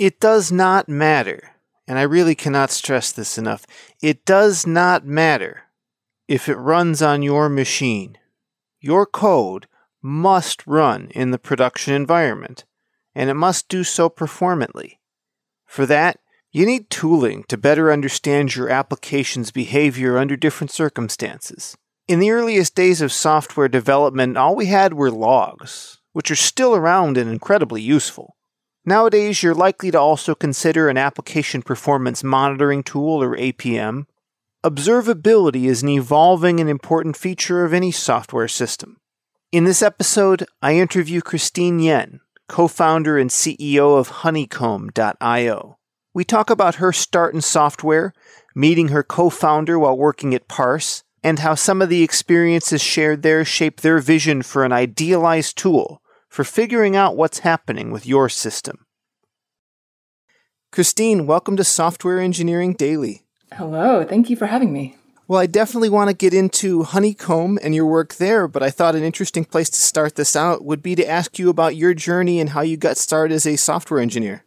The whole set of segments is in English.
It does not matter, and I really cannot stress this enough. It does not matter if it runs on your machine. Your code must run in the production environment, and it must do so performantly. For that, you need tooling to better understand your application's behavior under different circumstances. In the earliest days of software development, all we had were logs, which are still around and incredibly useful. Nowadays, you're likely to also consider an application performance monitoring tool or APM. Observability is an evolving and important feature of any software system. In this episode, I interview Christine Yen, co founder and CEO of Honeycomb.io. We talk about her start in software, meeting her co founder while working at Parse, and how some of the experiences shared there shape their vision for an idealized tool for figuring out what's happening with your system. Christine, welcome to Software Engineering Daily. Hello, thank you for having me. Well, I definitely want to get into Honeycomb and your work there, but I thought an interesting place to start this out would be to ask you about your journey and how you got started as a software engineer.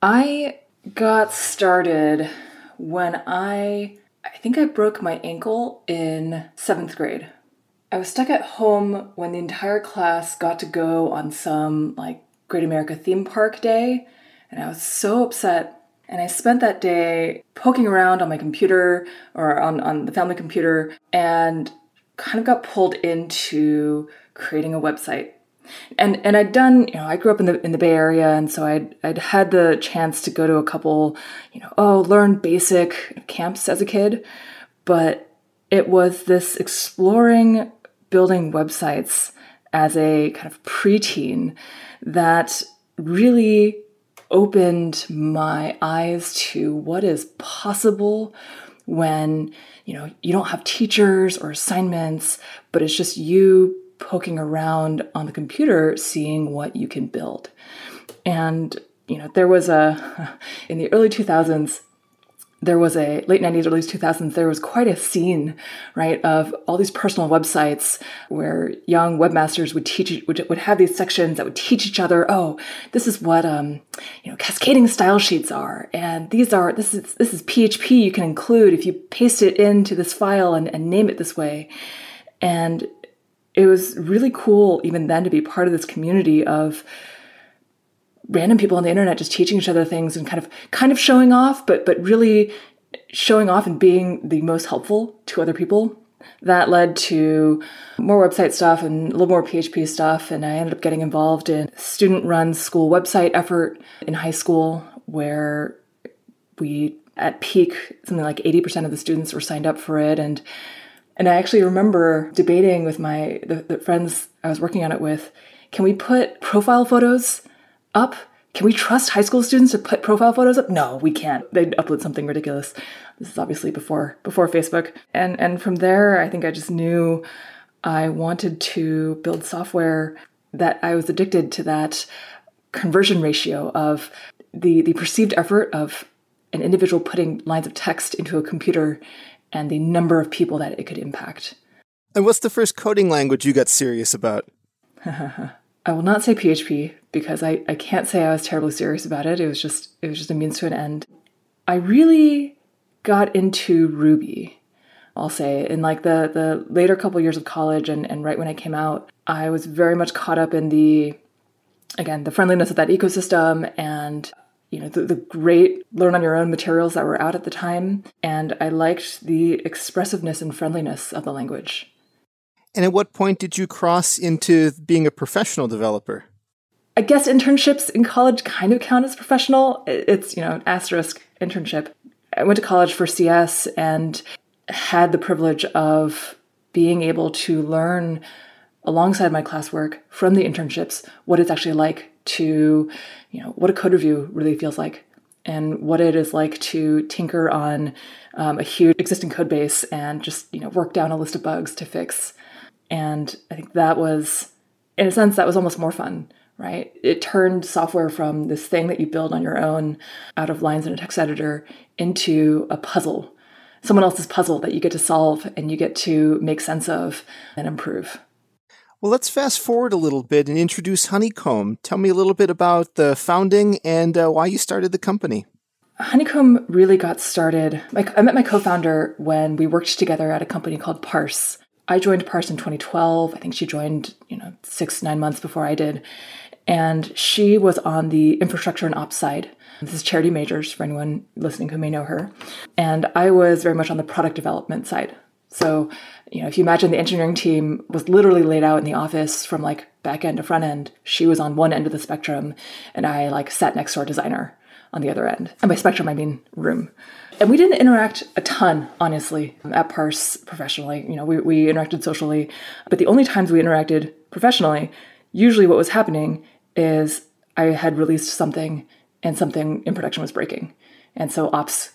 I got started when I I think I broke my ankle in 7th grade. I was stuck at home when the entire class got to go on some like Great America theme park day, and I was so upset and I spent that day poking around on my computer or on, on the family computer and kind of got pulled into creating a website. And and I'd done, you know, I grew up in the in the Bay Area and so I'd I'd had the chance to go to a couple, you know, oh, learn basic camps as a kid, but it was this exploring building websites as a kind of preteen that really opened my eyes to what is possible when you know you don't have teachers or assignments but it's just you poking around on the computer seeing what you can build. And you know there was a in the early 2000s there was a late 90s, early 2000s, there was quite a scene, right, of all these personal websites where young webmasters would teach, would, would have these sections that would teach each other, oh, this is what, um, you know, cascading style sheets are. And these are, this is, this is PHP you can include if you paste it into this file and, and name it this way. And it was really cool even then to be part of this community of, random people on the internet just teaching each other things and kind of kind of showing off, but but really showing off and being the most helpful to other people. That led to more website stuff and a little more PHP stuff, and I ended up getting involved in student-run school website effort in high school, where we at peak something like 80% of the students were signed up for it and and I actually remember debating with my the, the friends I was working on it with, can we put profile photos up? Can we trust high school students to put profile photos up? No, we can't. They'd upload something ridiculous. This is obviously before before Facebook. And and from there, I think I just knew I wanted to build software that I was addicted to that conversion ratio of the the perceived effort of an individual putting lines of text into a computer and the number of people that it could impact. And what's the first coding language you got serious about? I will not say PHP because I, I can't say I was terribly serious about it. It was just it was just a means to an end. I really got into Ruby. I'll say in like the the later couple years of college and, and right when I came out, I was very much caught up in the again the friendliness of that ecosystem and you know the, the great learn on your own materials that were out at the time and i liked the expressiveness and friendliness of the language and at what point did you cross into being a professional developer? I guess internships in college kind of count as professional. It's, you know, an asterisk internship. I went to college for CS and had the privilege of being able to learn alongside my classwork from the internships what it's actually like to, you know, what a code review really feels like and what it is like to tinker on um, a huge existing code base and just, you know, work down a list of bugs to fix and I think that was, in a sense, that was almost more fun, right? It turned software from this thing that you build on your own out of lines in a text editor into a puzzle, someone else's puzzle that you get to solve and you get to make sense of and improve. Well, let's fast forward a little bit and introduce Honeycomb. Tell me a little bit about the founding and uh, why you started the company. Honeycomb really got started. I met my co founder when we worked together at a company called Parse. I joined Parse in 2012. I think she joined, you know, six, nine months before I did. And she was on the infrastructure and ops side. This is Charity Majors for anyone listening who may know her. And I was very much on the product development side. So, you know, if you imagine the engineering team was literally laid out in the office from like back end to front end, she was on one end of the spectrum and I like sat next to our designer on the other end. And by spectrum, I mean room. And we didn't interact a ton, honestly, at Parse professionally. You know, we, we interacted socially, but the only times we interacted professionally, usually what was happening is I had released something and something in production was breaking. And so ops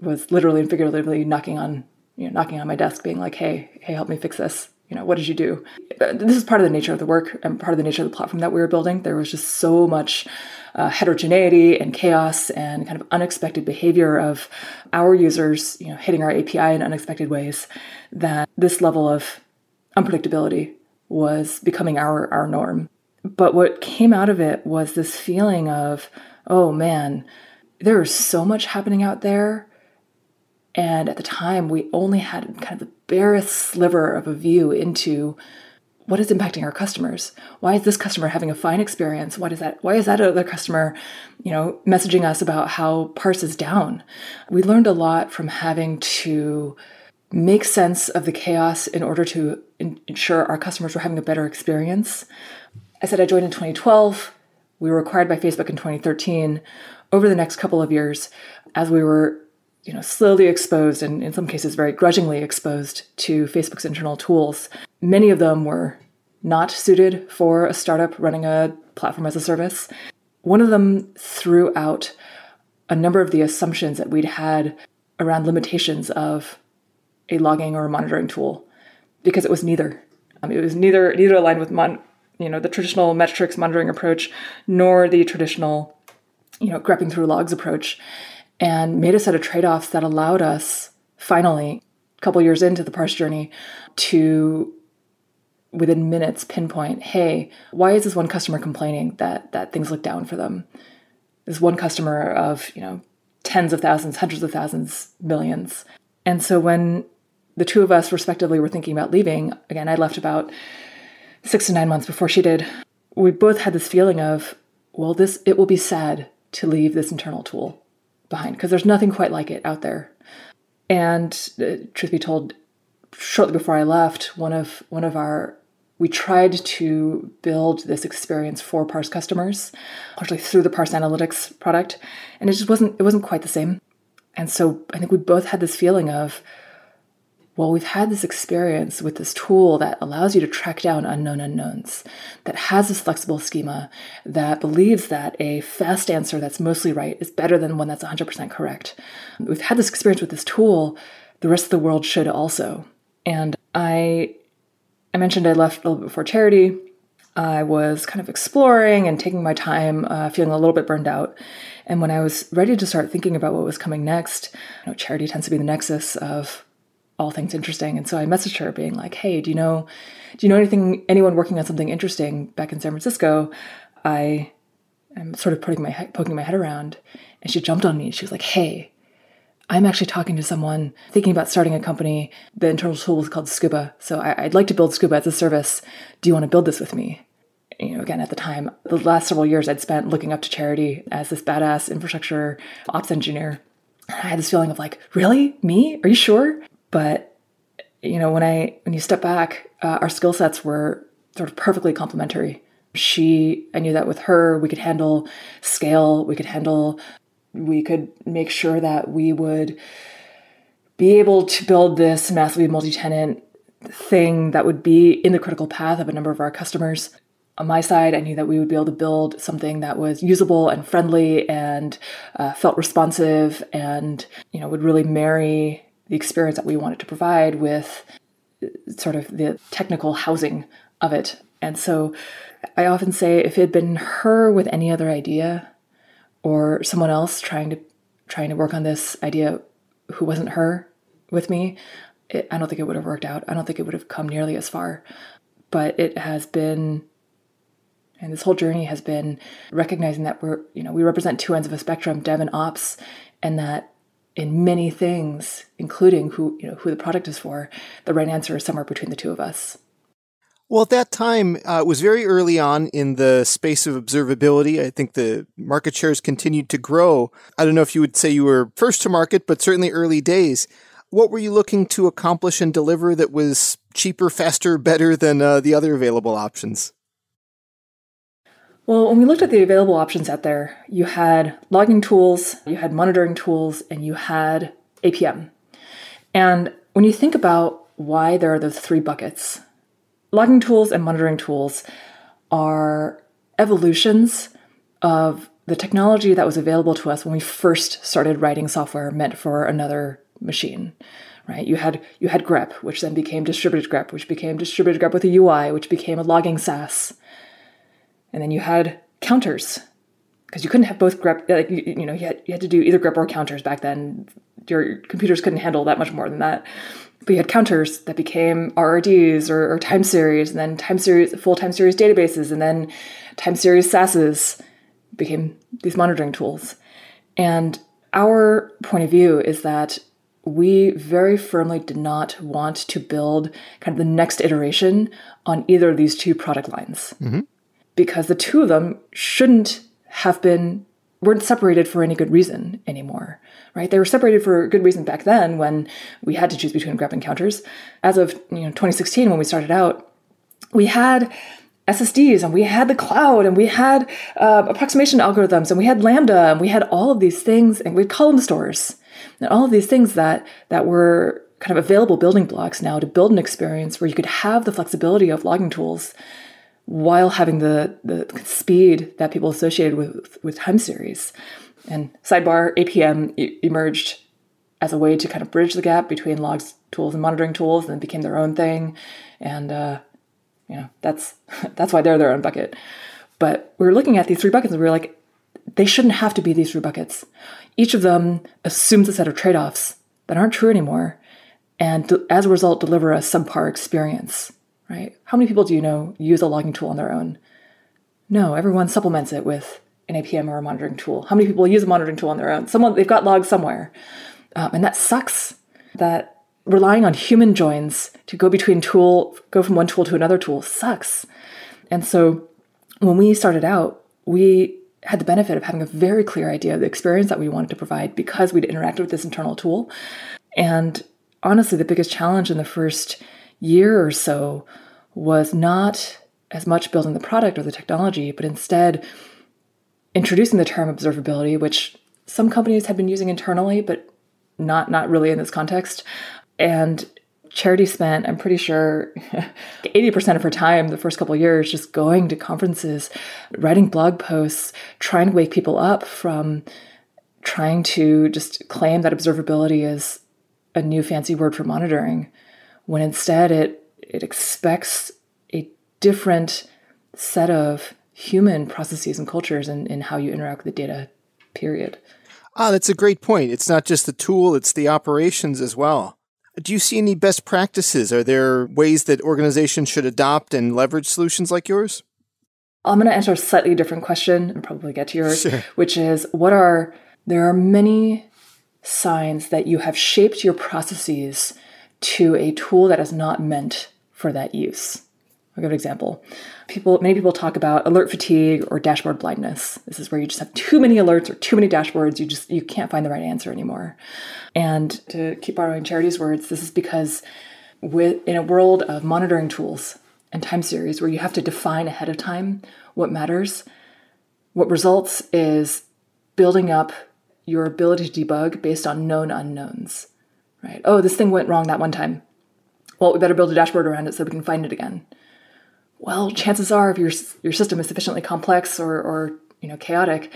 was literally and figuratively knocking on, you know, knocking on my desk being like, hey, hey, help me fix this. You know, what did you do? This is part of the nature of the work and part of the nature of the platform that we were building. There was just so much uh, heterogeneity and chaos and kind of unexpected behavior of our users, you know, hitting our API in unexpected ways that this level of unpredictability was becoming our, our norm. But what came out of it was this feeling of, oh man, there is so much happening out there. And at the time, we only had kind of the barest sliver of a view into what is impacting our customers. Why is this customer having a fine experience? What is that why is that other customer you know messaging us about how parse is down? We learned a lot from having to make sense of the chaos in order to ensure our customers were having a better experience. I said i joined in 2012 we were acquired by facebook in 2013 over the next couple of years as we were you know slowly exposed and in some cases very grudgingly exposed to facebook's internal tools Many of them were not suited for a startup running a platform as a service. One of them threw out a number of the assumptions that we'd had around limitations of a logging or a monitoring tool because it was neither. Um, it was neither neither aligned with mon- you know the traditional metrics monitoring approach nor the traditional you know grepping through logs approach and made a set of trade-offs that allowed us finally a couple years into the parse journey to within minutes pinpoint, hey, why is this one customer complaining that that things look down for them? This one customer of, you know, tens of thousands, hundreds of thousands, millions. And so when the two of us respectively were thinking about leaving, again, I left about six to nine months before she did, we both had this feeling of, well, this it will be sad to leave this internal tool behind because there's nothing quite like it out there. And uh, truth be told, shortly before I left, one of one of our we tried to build this experience for Parse customers, actually through the Parse Analytics product, and it just wasn't it wasn't quite the same. And so I think we both had this feeling of, well, we've had this experience with this tool that allows you to track down unknown unknowns, that has this flexible schema, that believes that a fast answer that's mostly right is better than one that's 100% correct. We've had this experience with this tool, the rest of the world should also. And I I mentioned I left a little bit before Charity. I was kind of exploring and taking my time, uh, feeling a little bit burned out. And when I was ready to start thinking about what was coming next, you know, Charity tends to be the nexus of all things interesting. And so I messaged her, being like, "Hey, do you know, do you know anything, anyone working on something interesting back in San Francisco?" I am sort of putting my poking my head around, and she jumped on me. She was like, "Hey, I'm actually talking to someone thinking about starting a company. The internal tool is called Scuba. So I, would like to build Scuba as a service. Do you want to build this with me? You know, again, at the time, the last several years I'd spent looking up to Charity as this badass infrastructure ops engineer. I had this feeling of like, really? Me? Are you sure? But you know, when I when you step back, uh, our skill sets were sort of perfectly complementary. She, I knew that with her, we could handle scale, we could handle we could make sure that we would be able to build this massively multi-tenant thing that would be in the critical path of a number of our customers. On my side, I knew that we would be able to build something that was usable and friendly and uh, felt responsive and you know would really marry the experience that we wanted to provide with uh, sort of the technical housing of it. And so I often say if it had been her with any other idea, or someone else trying to trying to work on this idea who wasn't her with me, it, I don't think it would have worked out. I don't think it would have come nearly as far. but it has been and this whole journey has been recognizing that we're, you know, we represent two ends of a spectrum, dev and ops, and that in many things, including who, you know, who the product is for, the right answer is somewhere between the two of us. Well, at that time, uh, it was very early on in the space of observability. I think the market shares continued to grow. I don't know if you would say you were first to market, but certainly early days. What were you looking to accomplish and deliver that was cheaper, faster, better than uh, the other available options? Well, when we looked at the available options out there, you had logging tools, you had monitoring tools, and you had APM. And when you think about why there are those three buckets, logging tools and monitoring tools are evolutions of the technology that was available to us when we first started writing software meant for another machine right you had you had grep which then became distributed grep which became distributed grep with a ui which became a logging saas and then you had counters because you couldn't have both grep like you, you know you had, you had to do either grep or counters back then. Your computers couldn't handle that much more than that. But you had counters that became RRDs or, or time series and then time series full time series databases and then time series sas's became these monitoring tools. And our point of view is that we very firmly did not want to build kind of the next iteration on either of these two product lines. Mm-hmm because the two of them shouldn't have been weren't separated for any good reason anymore right they were separated for a good reason back then when we had to choose between grep encounters. as of you know 2016 when we started out we had ssds and we had the cloud and we had uh, approximation algorithms and we had lambda and we had all of these things and we had column stores and all of these things that that were kind of available building blocks now to build an experience where you could have the flexibility of logging tools while having the, the speed that people associated with, with time series. And sidebar APM emerged as a way to kind of bridge the gap between logs tools and monitoring tools, and became their own thing. And uh, you know that's that's why they're their own bucket. But we were looking at these three buckets, and we were like, they shouldn't have to be these three buckets. Each of them assumes a set of trade-offs that aren't true anymore, and as a result, deliver a subpar experience right? How many people do you know use a logging tool on their own? No, everyone supplements it with an APM or a monitoring tool. How many people use a monitoring tool on their own? Someone they've got logs somewhere, um, and that sucks. That relying on human joins to go between tool, go from one tool to another tool sucks. And so when we started out, we had the benefit of having a very clear idea of the experience that we wanted to provide because we'd interacted with this internal tool. And honestly, the biggest challenge in the first year or so was not as much building the product or the technology, but instead introducing the term observability, which some companies had been using internally, but not not really in this context. And Charity spent, I'm pretty sure, 80% of her time the first couple years just going to conferences, writing blog posts, trying to wake people up from trying to just claim that observability is a new fancy word for monitoring when instead it it expects a different set of human processes and cultures in, in how you interact with the data, period. Ah, that's a great point. It's not just the tool, it's the operations as well. Do you see any best practices? Are there ways that organizations should adopt and leverage solutions like yours? I'm going to answer a slightly different question and probably get to yours, sure. which is what are there are many signs that you have shaped your processes to a tool that is not meant for that use. I'll give an example. People, many people talk about alert fatigue or dashboard blindness. This is where you just have too many alerts or too many dashboards. You just you can't find the right answer anymore. And to keep borrowing Charity's words, this is because with in a world of monitoring tools and time series where you have to define ahead of time what matters, what results is building up your ability to debug based on known unknowns right? Oh, this thing went wrong that one time. Well, we better build a dashboard around it so we can find it again. Well, chances are, if your your system is sufficiently complex or or you know chaotic,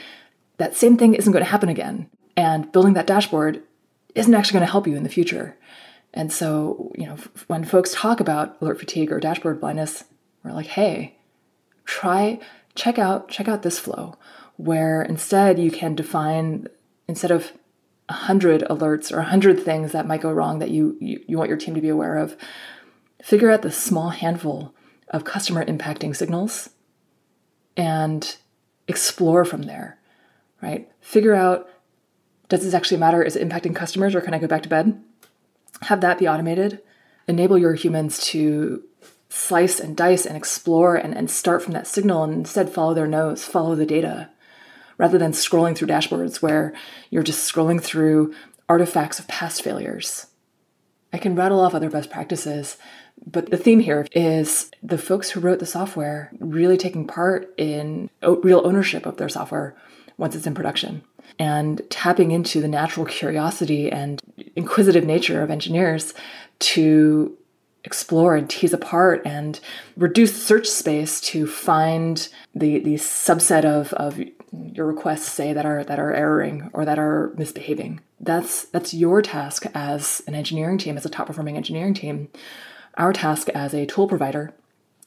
that same thing isn't going to happen again. And building that dashboard isn't actually going to help you in the future. And so, you know, when folks talk about alert fatigue or dashboard blindness, we're like, hey, try check out check out this flow where instead you can define instead of 100 alerts or 100 things that might go wrong that you, you, you want your team to be aware of. Figure out the small handful of customer impacting signals and explore from there, right? Figure out does this actually matter? Is it impacting customers or can I go back to bed? Have that be automated. Enable your humans to slice and dice and explore and, and start from that signal and instead follow their nose, follow the data, rather than scrolling through dashboards where you're just scrolling through artifacts of past failures. I can rattle off other best practices, but the theme here is the folks who wrote the software really taking part in real ownership of their software once it's in production and tapping into the natural curiosity and inquisitive nature of engineers to explore and tease apart and reduce search space to find the, the subset of, of your requests say that are that are erroring or that are misbehaving. That's that's your task as an engineering team, as a top performing engineering team. Our task as a tool provider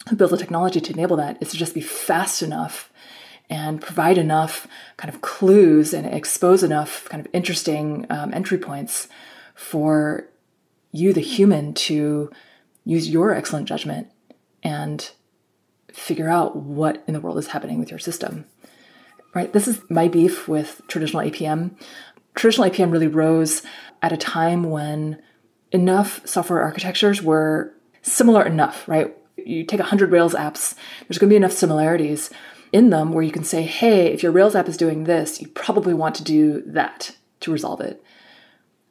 who builds the technology to enable that is to just be fast enough and provide enough kind of clues and expose enough kind of interesting um, entry points for you, the human, to use your excellent judgment and figure out what in the world is happening with your system. Right? This is my beef with traditional APM. Traditional APM really rose at a time when enough software architectures were similar enough, right? You take 100 Rails apps, there's going to be enough similarities in them where you can say, hey, if your Rails app is doing this, you probably want to do that to resolve it.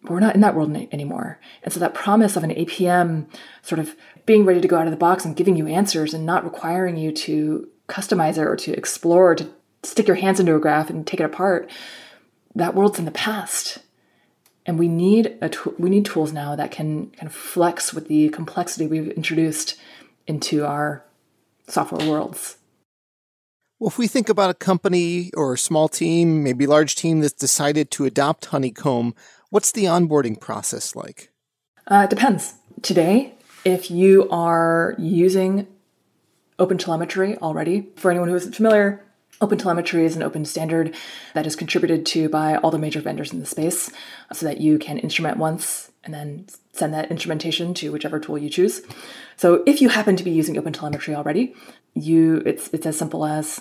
But we're not in that world anymore. And so that promise of an APM sort of being ready to go out of the box and giving you answers and not requiring you to customize it or to explore, or to stick your hands into a graph and take it apart, that world's in the past. And we need a we need tools now that can kind of flex with the complexity we've introduced into our software worlds. Well, if we think about a company or a small team, maybe large team that's decided to adopt Honeycomb, what's the onboarding process like? Uh, it depends. Today, if you are using OpenTelemetry already, for anyone who isn't familiar, OpenTelemetry is an open standard that is contributed to by all the major vendors in the space so that you can instrument once and then send that instrumentation to whichever tool you choose. So if you happen to be using OpenTelemetry already, you it's it's as simple as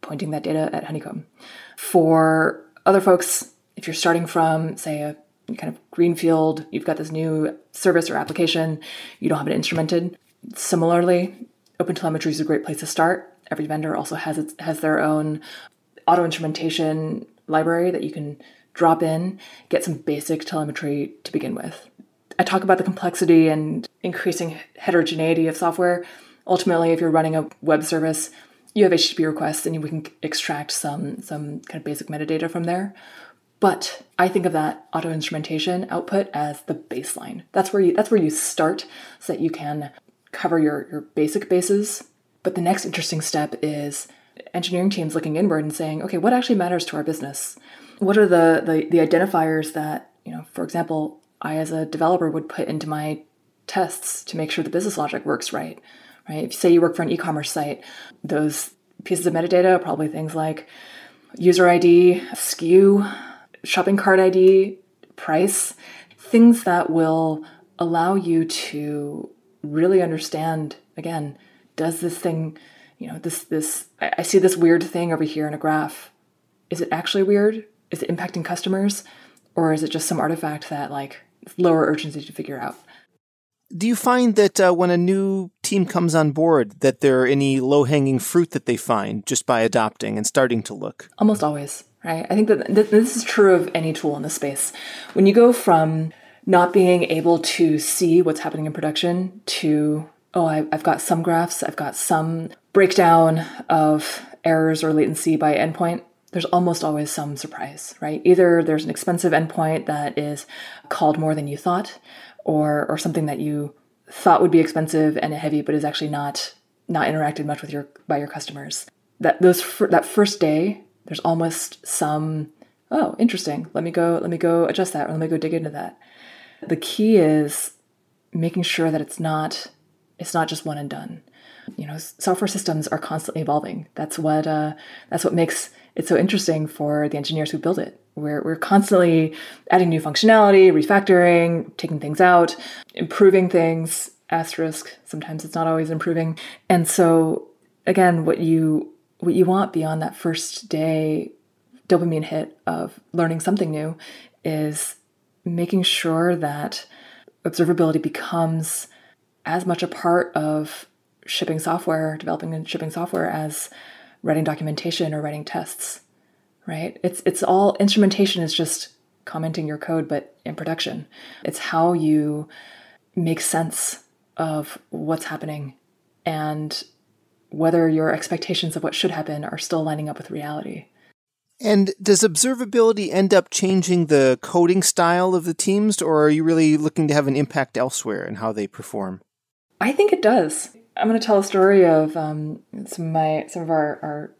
pointing that data at Honeycomb. For other folks, if you're starting from say a kind of greenfield, you've got this new service or application, you don't have it instrumented. Similarly, OpenTelemetry is a great place to start. Every vendor also has its, has their own auto instrumentation library that you can drop in, get some basic telemetry to begin with. I talk about the complexity and increasing heterogeneity of software. Ultimately, if you're running a web service, you have HTTP requests and we can extract some some kind of basic metadata from there. But I think of that auto instrumentation output as the baseline. That's where you that's where you start so that you can cover your, your basic bases. But the next interesting step is engineering teams looking inward and saying, okay, what actually matters to our business? What are the, the, the identifiers that, you know, for example, I as a developer would put into my tests to make sure the business logic works right? Right? If you say you work for an e-commerce site, those pieces of metadata are probably things like user ID, SKU, shopping cart ID, price, things that will allow you to really understand again does this thing you know this this I, see this weird thing over here in a graph. Is it actually weird? Is it impacting customers? Or is it just some artifact that like lower urgency to figure out? Do you find that uh, when a new team comes on board that there are any low-hanging fruit that they find just by adopting and starting to look? Almost always right? I think that th- this is true of any tool in the space. When you go from not being able to see what's happening in production to, oh, I, have got some graphs, I've got some breakdown of errors or latency by endpoint, there's almost always some surprise, right? Either there's an expensive endpoint that is called more than you thought, or, or something that you thought would be expensive and heavy, but is actually not not interacted much with your by your customers. That those that first day, there's almost some oh interesting. Let me go let me go adjust that or let me go dig into that. The key is making sure that it's not it's not just one and done. You know, software systems are constantly evolving. That's what uh, that's what makes it so interesting for the engineers who build it. We're we're constantly adding new functionality, refactoring, taking things out, improving things asterisk. Sometimes it's not always improving. And so again, what you what you want beyond that first day dopamine hit of learning something new is making sure that observability becomes as much a part of shipping software, developing and shipping software as writing documentation or writing tests. Right? It's it's all instrumentation is just commenting your code, but in production. It's how you make sense of what's happening and whether your expectations of what should happen are still lining up with reality. And does observability end up changing the coding style of the teams, or are you really looking to have an impact elsewhere in how they perform? I think it does. I'm going to tell a story of um, some of my some of our, our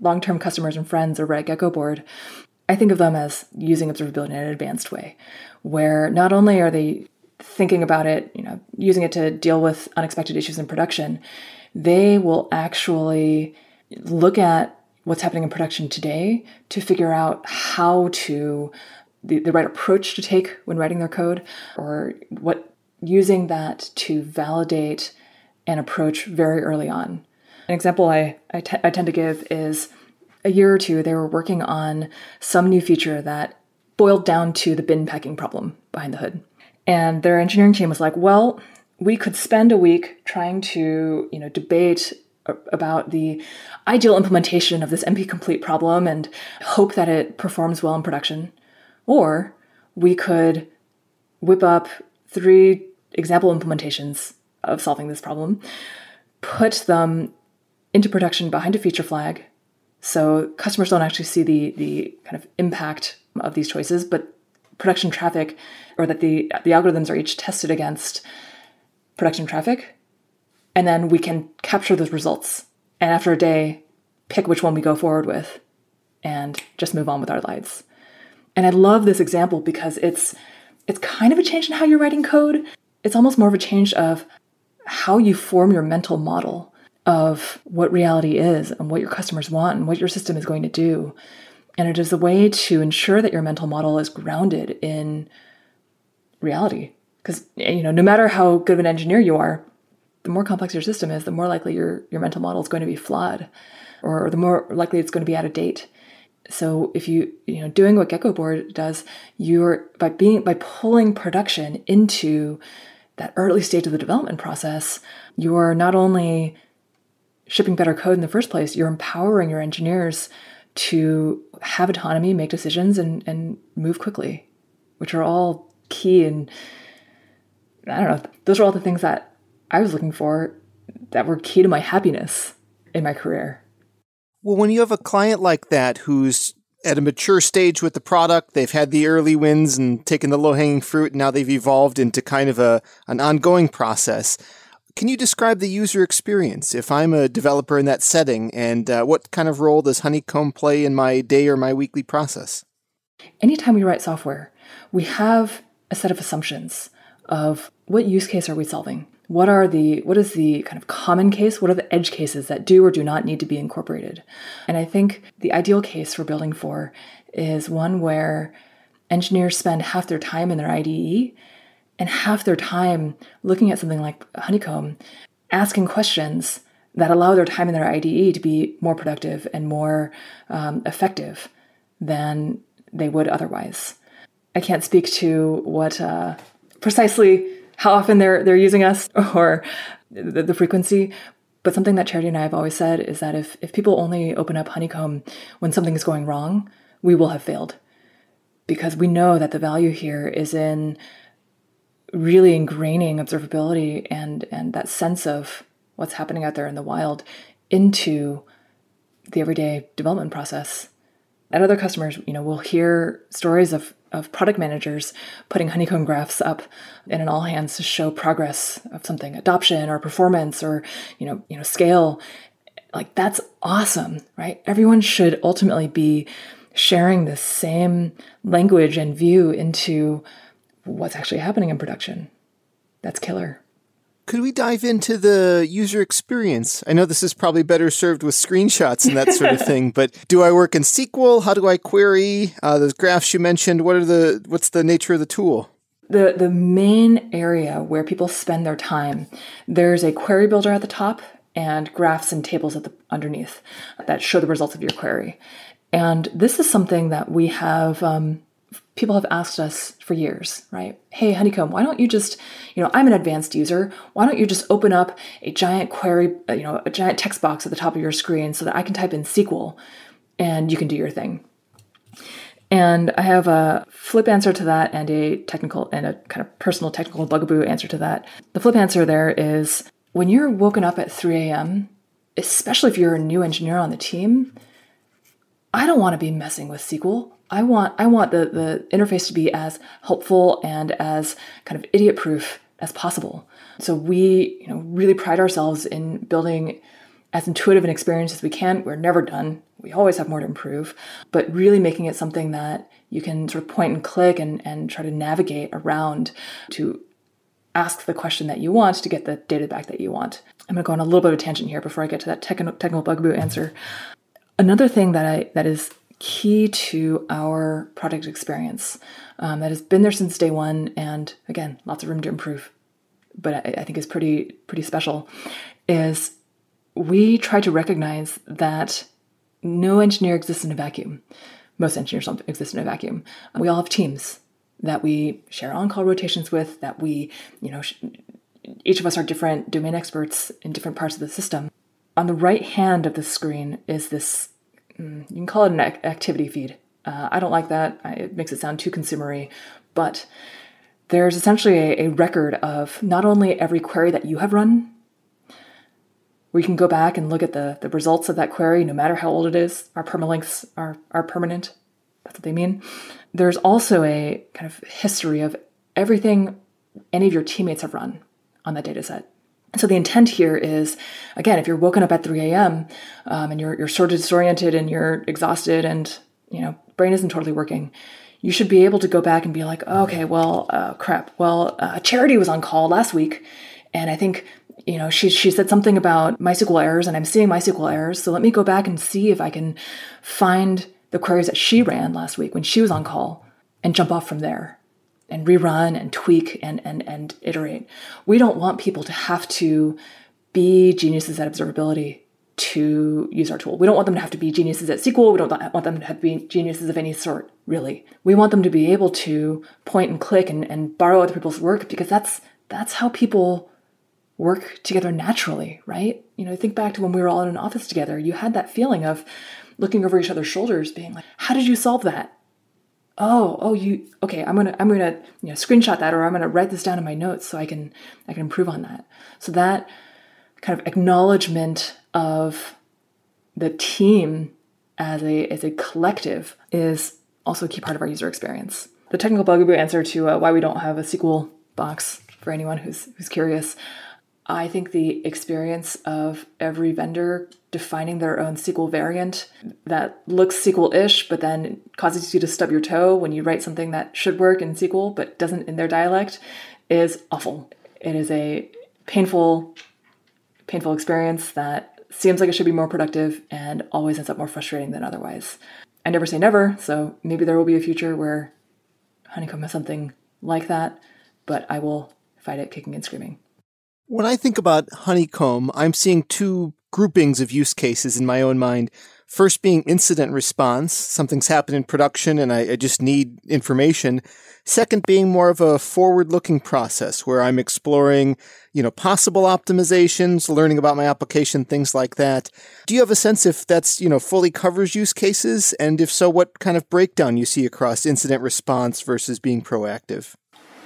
long-term customers and friends over at Geckoboard. I think of them as using observability in an advanced way, where not only are they thinking about it, you know, using it to deal with unexpected issues in production, they will actually look at what's happening in production today to figure out how to the, the right approach to take when writing their code or what using that to validate an approach very early on. An example I, I, t- I tend to give is a year or two they were working on some new feature that boiled down to the bin packing problem behind the hood. And their engineering team was like well we could spend a week trying to you know debate about the ideal implementation of this np complete problem and hope that it performs well in production. Or we could whip up three example implementations of solving this problem put them into production behind a feature flag so customers don't actually see the the kind of impact of these choices but production traffic or that the the algorithms are each tested against production traffic, and then we can capture those results. And after a day, pick which one we go forward with and just move on with our lives. And I love this example because it's it's kind of a change in how you're writing code. It's almost more of a change of how you form your mental model of what reality is and what your customers want and what your system is going to do. And it is a way to ensure that your mental model is grounded in reality because you know no matter how good of an engineer you are the more complex your system is the more likely your your mental model is going to be flawed or the more likely it's going to be out of date so if you you know doing what Geckoboard does you're by being by pulling production into that early stage of the development process you're not only shipping better code in the first place you're empowering your engineers to have autonomy make decisions and and move quickly which are all key and I don't know, those are all the things that I was looking for that were key to my happiness in my career. Well, when you have a client like that who's at a mature stage with the product, they've had the early wins and taken the low hanging fruit, and now they've evolved into kind of a an ongoing process. Can you describe the user experience if I'm a developer in that setting, and uh, what kind of role does Honeycomb play in my day or my weekly process? Anytime we write software, we have a set of assumptions of what use case are we solving? What are the what is the kind of common case? What are the edge cases that do or do not need to be incorporated? And I think the ideal case for building for is one where engineers spend half their time in their IDE and half their time looking at something like Honeycomb, asking questions that allow their time in their IDE to be more productive and more um, effective than they would otherwise. I can't speak to what uh, precisely how often they're they're using us or the, the frequency. But something that Charity and I have always said is that if if people only open up Honeycomb when something is going wrong, we will have failed. Because we know that the value here is in really ingraining observability and and that sense of what's happening out there in the wild into the everyday development process. At other customers, you know, we'll hear stories of of product managers putting honeycomb graphs up in an all hands to show progress of something adoption or performance or you know you know scale. Like that's awesome right? Everyone should ultimately be sharing the same language and view into what's actually happening in production. That's killer could we dive into the user experience? I know this is probably better served with screenshots and that sort of thing, but do I work in SQL? How do I query uh, those graphs you mentioned? What are the what's the nature of the tool? the the main area where people spend their time, there's a query builder at the top and graphs and tables at the underneath that show the results of your query. And this is something that we have um, people have asked us for years, right? Hey, Honeycomb, why don't you just, you know, I'm an advanced user. Why don't you just open up a giant query, uh, you know, a giant text box at the top of your screen so that I can type in SQL and you can do your thing? And I have a flip answer to that and a technical and a kind of personal technical bugaboo answer to that. The flip answer there is when you're woken up at 3 a.m., especially if you're a new engineer on the team, I don't want to be messing with SQL. I want I want the, the interface to be as helpful and as kind of idiot proof as possible. So we, you know, really pride ourselves in building as intuitive an experience as we can. We're never done. We always have more to improve, but really making it something that you can sort of point and click and, and try to navigate around to ask the question that you want to get the data back that you want. I'm going to go on a little bit of a tangent here before I get to that technical, technical bugaboo answer. Another thing that I that is key to our product experience um, that has been there since day one, and again, lots of room to improve, but I, I think is pretty pretty special, is we try to recognize that no engineer exists in a vacuum. Most engineers don't exist in a vacuum. We all have teams that we share on-call rotations with. That we, you know, each of us are different domain experts in different parts of the system on the right hand of the screen is this, you can call it an activity feed. Uh, I don't like that. It makes it sound too consumery, but there's essentially a, a record of not only every query that you have run, where you can go back and look at the, the results of that query, no matter how old it is. Our permalinks are, are permanent. That's what they mean. There's also a kind of history of everything any of your teammates have run on that data set. So the intent here is, again, if you're woken up at 3 a.m. Um, and you're you're sort of disoriented and you're exhausted and you know brain isn't totally working, you should be able to go back and be like, oh, okay, well, uh, crap. Well, uh, Charity was on call last week, and I think you know she she said something about MySQL errors, and I'm seeing MySQL errors. So let me go back and see if I can find the queries that she ran last week when she was on call, and jump off from there and rerun and tweak and, and, and iterate. We don't want people to have to be geniuses at observability to use our tool. We don't want them to have to be geniuses at SQL. We don't want them to have to be geniuses of any sort, really. We want them to be able to point and click and, and borrow other people's work because that's that's how people work together naturally, right? You know, think back to when we were all in an office together. You had that feeling of looking over each other's shoulders, being like, how did you solve that? Oh oh you okay i'm gonna i'm gonna you know screenshot that or i'm gonna write this down in my notes so i can i can improve on that. So that kind of acknowledgement of the team as a as a collective is also a key part of our user experience. The technical bugaboo answer to uh, why we don't have a sql box for anyone who's who's curious I think the experience of every vendor defining their own SQL variant that looks SQL ish, but then causes you to stub your toe when you write something that should work in SQL but doesn't in their dialect is awful. It is a painful, painful experience that seems like it should be more productive and always ends up more frustrating than otherwise. I never say never, so maybe there will be a future where Honeycomb has something like that, but I will fight it kicking and screaming. When I think about Honeycomb, I'm seeing two groupings of use cases in my own mind. First being incident response, something's happened in production and I, I just need information. Second being more of a forward looking process where I'm exploring, you know, possible optimizations, learning about my application, things like that. Do you have a sense if that's, you know, fully covers use cases? And if so, what kind of breakdown you see across incident response versus being proactive?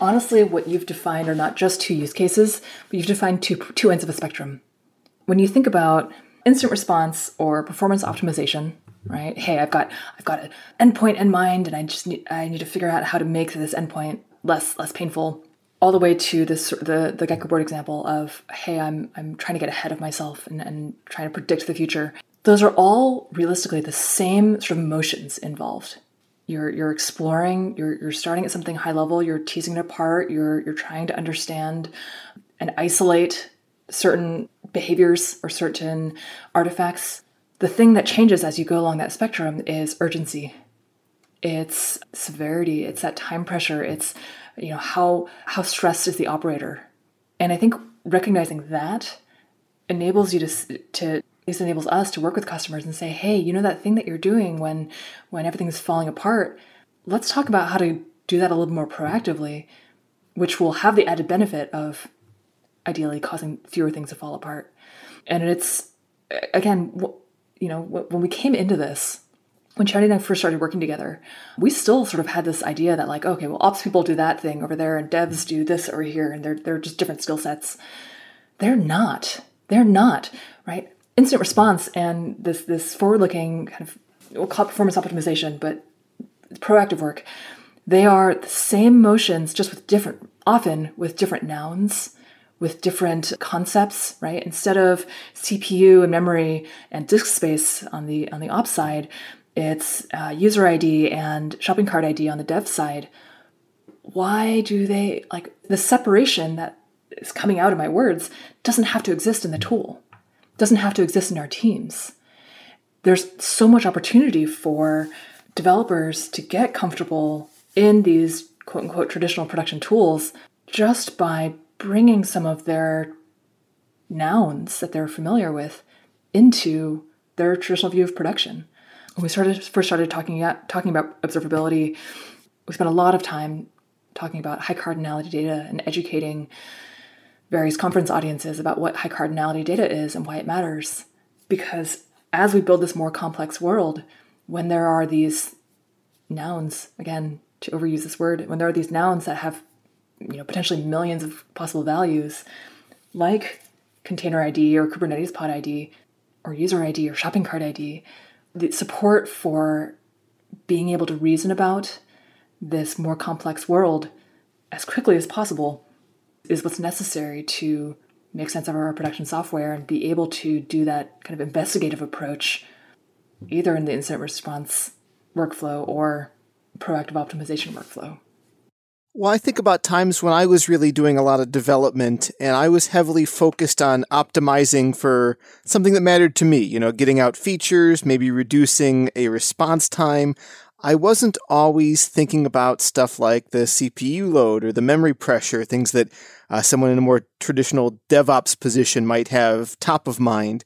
Honestly, what you've defined are not just two use cases, but you've defined two, two ends of a spectrum. When you think about incident response or performance optimization, right? Hey, I've got I've got an endpoint in mind, and I just need I need to figure out how to make this endpoint less less painful. All the way to this the the Geckoboard example of hey, I'm I'm trying to get ahead of myself and, and trying to predict the future. Those are all realistically the same sort of motions involved you're you're exploring you're you're starting at something high level you're teasing it apart you're you're trying to understand and isolate certain behaviors or certain artifacts the thing that changes as you go along that spectrum is urgency it's severity, it's that time pressure, it's you know how how stressed is the operator. And I think recognizing that enables you to to least enables us to work with customers and say, "Hey, you know that thing that you're doing when when everything's falling apart, let's talk about how to do that a little more proactively, which will have the added benefit of ideally causing fewer things to fall apart." And it's again, you know, when we came into this, when Charity and I first started working together, we still sort of had this idea that like, okay, well, ops people do that thing over there, and devs do this over here, and they're they're just different skill sets. They're not. They're not right. Incident response and this this forward looking kind of we'll call it performance optimization, but proactive work. They are the same motions, just with different, often with different nouns with different concepts, right? Instead of CPU and memory and disk space on the on the ops side, it's uh, user ID and shopping cart ID on the dev side. Why do they like the separation that is coming out of my words doesn't have to exist in the tool, doesn't have to exist in our teams. There's so much opportunity for developers to get comfortable in these quote unquote traditional production tools just by bringing some of their nouns that they're familiar with into their traditional view of production. When we started first started talking talking about observability, we spent a lot of time talking about high cardinality data and educating various conference audiences about what high cardinality data is and why it matters. Because as we build this more complex world, when there are these nouns, again, to overuse this word, when there are these nouns that have you know potentially millions of possible values like container id or kubernetes pod id or user id or shopping cart id the support for being able to reason about this more complex world as quickly as possible is what's necessary to make sense of our production software and be able to do that kind of investigative approach either in the incident response workflow or proactive optimization workflow. Well, I think about times when I was really doing a lot of development and I was heavily focused on optimizing for something that mattered to me, you know, getting out features, maybe reducing a response time. I wasn't always thinking about stuff like the CPU load or the memory pressure, things that uh, someone in a more traditional DevOps position might have top of mind.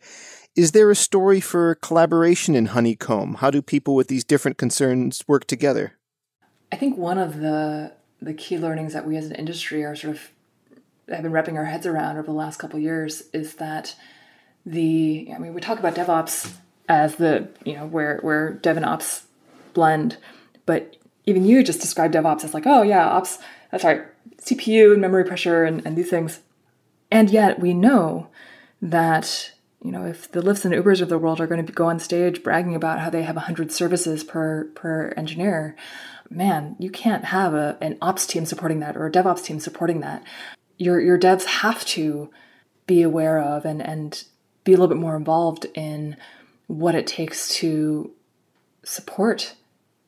Is there a story for collaboration in Honeycomb? How do people with these different concerns work together? I think one of the the key learnings that we as an industry are sort of have been wrapping our heads around over the last couple years is that the I mean we talk about DevOps as the you know where where Dev and Ops blend, but even you just described DevOps as like oh yeah Ops uh, that's right CPU and memory pressure and, and these things, and yet we know that you know if the Lyfts and Ubers of the world are going to go on stage bragging about how they have 100 services per per engineer man, you can't have a, an ops team supporting that or a DevOps team supporting that. Your your devs have to be aware of and and be a little bit more involved in what it takes to support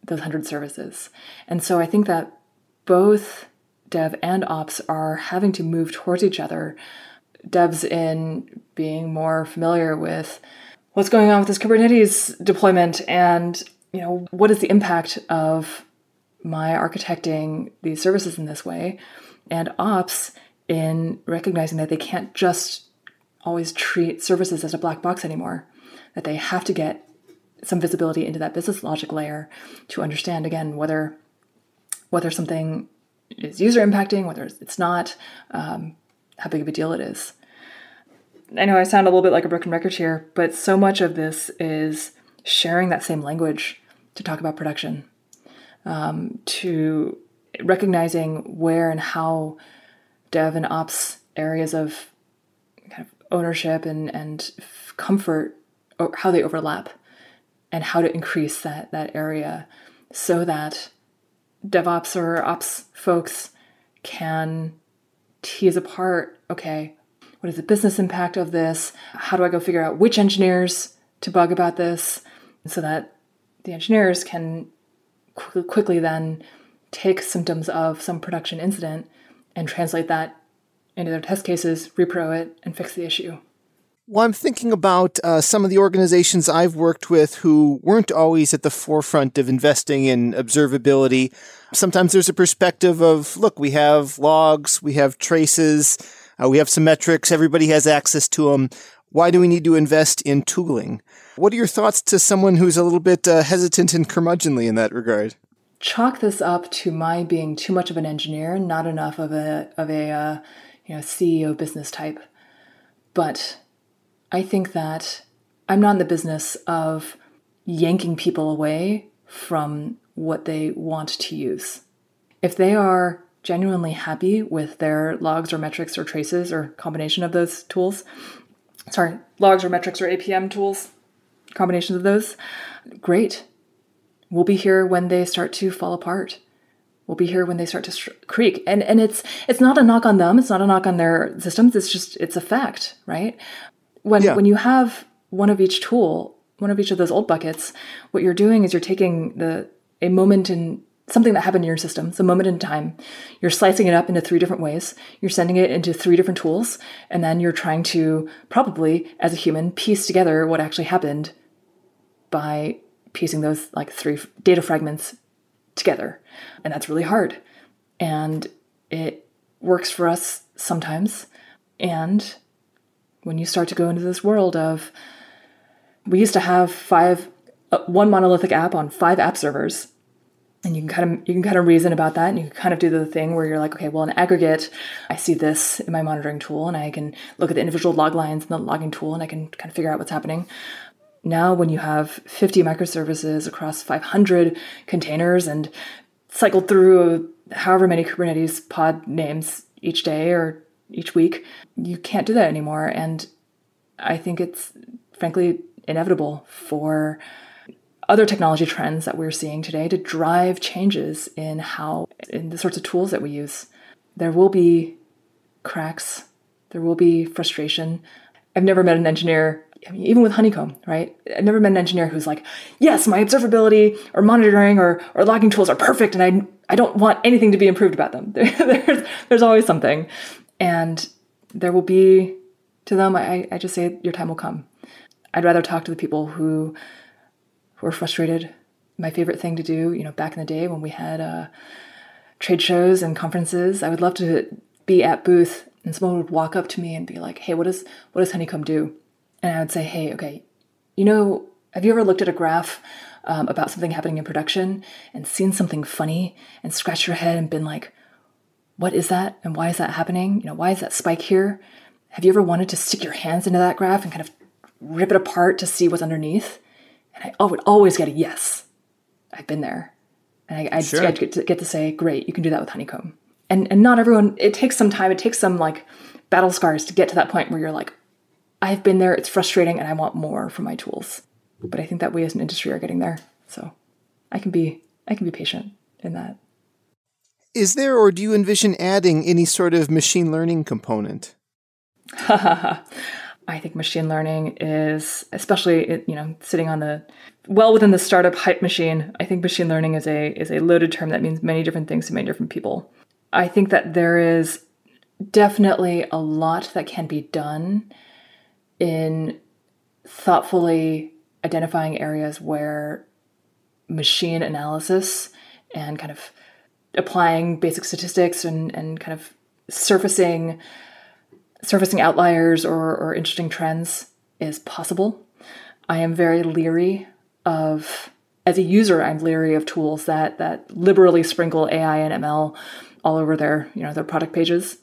those 100 services. And so I think that both dev and ops are having to move towards each other. Devs in being more familiar with what's going on with this Kubernetes deployment and you know what is the impact of my architecting these services in this way, and ops in recognizing that they can't just always treat services as a black box anymore, that they have to get some visibility into that business logic layer to understand again whether whether something is user impacting, whether it's not, um, how big of a deal it is. I know I sound a little bit like a broken record here, but so much of this is sharing that same language to talk about production um, to recognizing where and how dev and ops areas of kind of ownership and, and comfort how they overlap and how to increase that that area so that DevOps or ops folks can tease apart okay what is the business impact of this how do i go figure out which engineers to bug about this so that the engineers can qu- quickly then take symptoms of some production incident and translate that into their test cases, repro it, and fix the issue. Well, I'm thinking about uh, some of the organizations I've worked with who weren't always at the forefront of investing in observability. Sometimes there's a perspective of, look, we have logs, we have traces, uh, we have some metrics, everybody has access to them. Why do we need to invest in tooling? What are your thoughts to someone who's a little bit uh, hesitant and curmudgeonly in that regard? Chalk this up to my being too much of an engineer, not enough of a of a uh, you know CEO business type. But I think that I'm not in the business of yanking people away from what they want to use. If they are genuinely happy with their logs or metrics or traces or combination of those tools, sorry, logs or metrics or APM tools, combinations of those, great. We'll be here when they start to fall apart. We'll be here when they start to creak. And and it's it's not a knock on them, it's not a knock on their systems, it's just it's a fact, right? When yeah. when you have one of each tool, one of each of those old buckets, what you're doing is you're taking the a moment in something that happened in your system, it's a moment in time. You're slicing it up into three different ways. You're sending it into three different tools, and then you're trying to probably, as a human, piece together what actually happened by piecing those like three data fragments together. And that's really hard. And it works for us sometimes. And when you start to go into this world of we used to have five uh, one monolithic app on five app servers. And you can kind of you can kind of reason about that and you can kind of do the thing where you're like okay well in aggregate i see this in my monitoring tool and i can look at the individual log lines in the logging tool and i can kind of figure out what's happening. Now when you have 50 microservices across 500 containers and cycled through however many kubernetes pod names each day or each week. You can't do that anymore. And I think it's frankly inevitable for other technology trends that we're seeing today to drive changes in how, in the sorts of tools that we use. There will be cracks, there will be frustration. I've never met an engineer, I mean, even with Honeycomb, right? I've never met an engineer who's like, yes, my observability or monitoring or, or logging tools are perfect and I, I don't want anything to be improved about them. there's, there's always something. And there will be, to them, I, I just say, your time will come. I'd rather talk to the people who, who are frustrated. My favorite thing to do, you know, back in the day when we had uh, trade shows and conferences, I would love to be at booth and someone would walk up to me and be like, hey, what does, what does Honeycomb do? And I would say, hey, okay, you know, have you ever looked at a graph um, about something happening in production and seen something funny and scratched your head and been like, what is that and why is that happening? You know, why is that spike here? Have you ever wanted to stick your hands into that graph and kind of rip it apart to see what's underneath? And I would always get a yes. I've been there. And I, would sure. get, to, get to say, great, you can do that with Honeycomb. And, and not everyone, it takes some time, it takes some like battle scars to get to that point where you're like, I've been there, it's frustrating, and I want more from my tools. But I think that we as an industry are getting there. So I can be I can be patient in that. Is there, or do you envision adding any sort of machine learning component? I think machine learning is, especially you know, sitting on the well within the startup hype machine. I think machine learning is a is a loaded term that means many different things to many different people. I think that there is definitely a lot that can be done in thoughtfully identifying areas where machine analysis and kind of applying basic statistics and, and kind of surfacing surfacing outliers or, or interesting trends is possible. I am very leery of as a user, I'm leery of tools that that liberally sprinkle AI and ML all over their, you know, their product pages.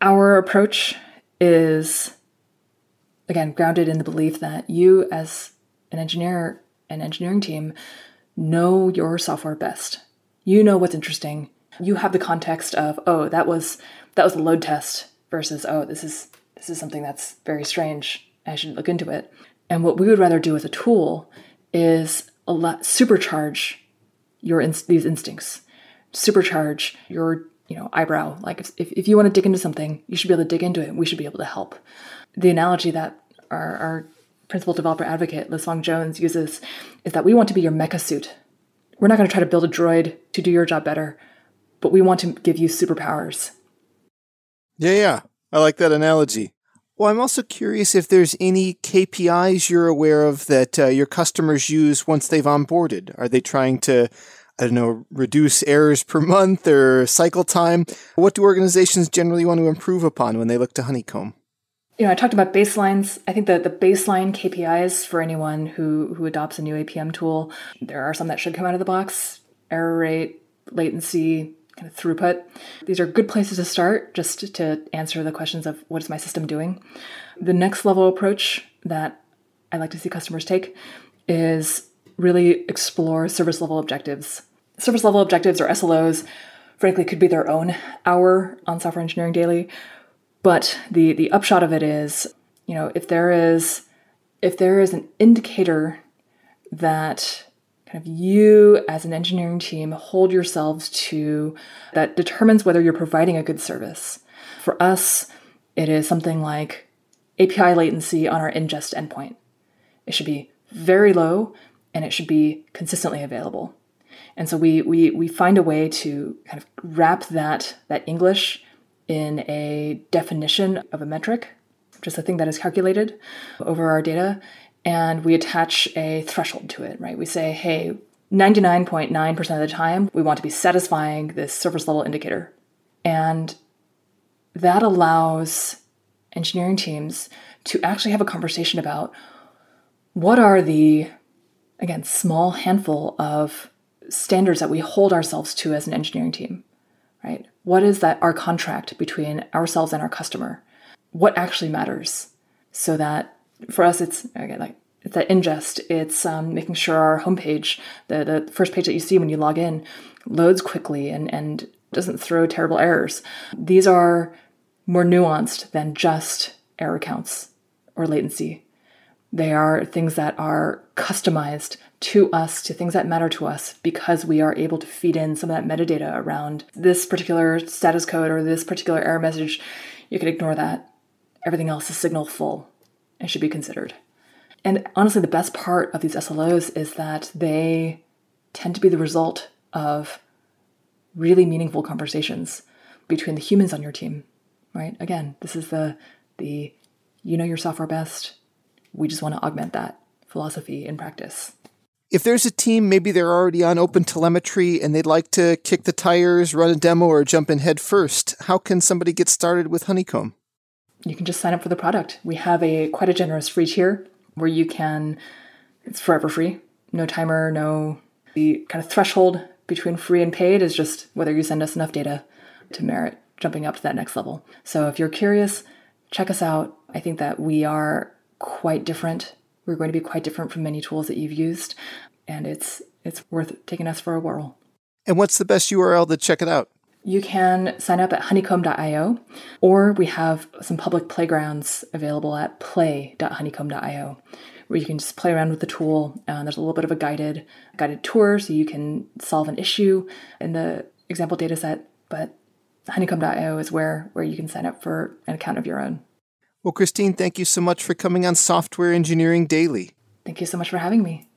Our approach is again grounded in the belief that you as an engineer an engineering team know your software best you know what's interesting. You have the context of, oh, that was that was a load test versus, oh, this is this is something that's very strange. I should look into it. And what we would rather do with a tool is a lot supercharge your in- these instincts, supercharge your you know eyebrow. Like if, if you want to dig into something, you should be able to dig into it. We should be able to help. The analogy that our, our principal developer advocate Liz Fong Jones uses is that we want to be your mecha suit we're not going to try to build a droid to do your job better, but we want to give you superpowers. Yeah, yeah. I like that analogy. Well, I'm also curious if there's any KPIs you're aware of that uh, your customers use once they've onboarded. Are they trying to, I don't know, reduce errors per month or cycle time? What do organizations generally want to improve upon when they look to Honeycomb? You know, I talked about baselines. I think that the baseline KPIs for anyone who who adopts a new APM tool, there are some that should come out of the box: error rate, latency, kind of throughput. These are good places to start just to answer the questions of what is my system doing. The next level approach that I like to see customers take is really explore service level objectives. Service level objectives or SLOs, frankly, could be their own hour on Software Engineering Daily but the the upshot of it is, you know, if there is if there is an indicator that kind of you as an engineering team hold yourselves to that determines whether you're providing a good service. For us, it is something like API latency on our ingest endpoint. It should be very low and it should be consistently available. And so we we we find a way to kind of wrap that that English in a definition of a metric, just a thing that is calculated over our data, and we attach a threshold to it, right? We say, hey, 99.9% of the time, we want to be satisfying this service level indicator. And that allows engineering teams to actually have a conversation about what are the, again, small handful of standards that we hold ourselves to as an engineering team, right? What is that our contract between ourselves and our customer? What actually matters? So that for us, it's again like it's that ingest. It's um, making sure our homepage, the the first page that you see when you log in, loads quickly and and doesn't throw terrible errors. These are more nuanced than just error counts or latency. They are things that are customized to us, to things that matter to us, because we are able to feed in some of that metadata around this particular status code or this particular error message. You can ignore that. Everything else is signal full and should be considered. And honestly, the best part of these SLOs is that they tend to be the result of really meaningful conversations between the humans on your team, right? Again, this is the the you know your software best, we just want to augment that philosophy in practice. If there's a team, maybe they're already on open telemetry and they'd like to kick the tires, run a demo, or jump in head first, how can somebody get started with Honeycomb? You can just sign up for the product. We have a quite a generous free tier where you can it's forever free. No timer, no the kind of threshold between free and paid is just whether you send us enough data to merit jumping up to that next level. So if you're curious, check us out. I think that we are quite different. We're going to be quite different from many tools that you've used, and it's it's worth taking us for a whirl. And what's the best URL to check it out? You can sign up at honeycomb.io, or we have some public playgrounds available at play.honeycomb.io, where you can just play around with the tool. Uh, there's a little bit of a guided guided tour, so you can solve an issue in the example dataset. But honeycomb.io is where where you can sign up for an account of your own. Well, Christine, thank you so much for coming on Software Engineering Daily. Thank you so much for having me.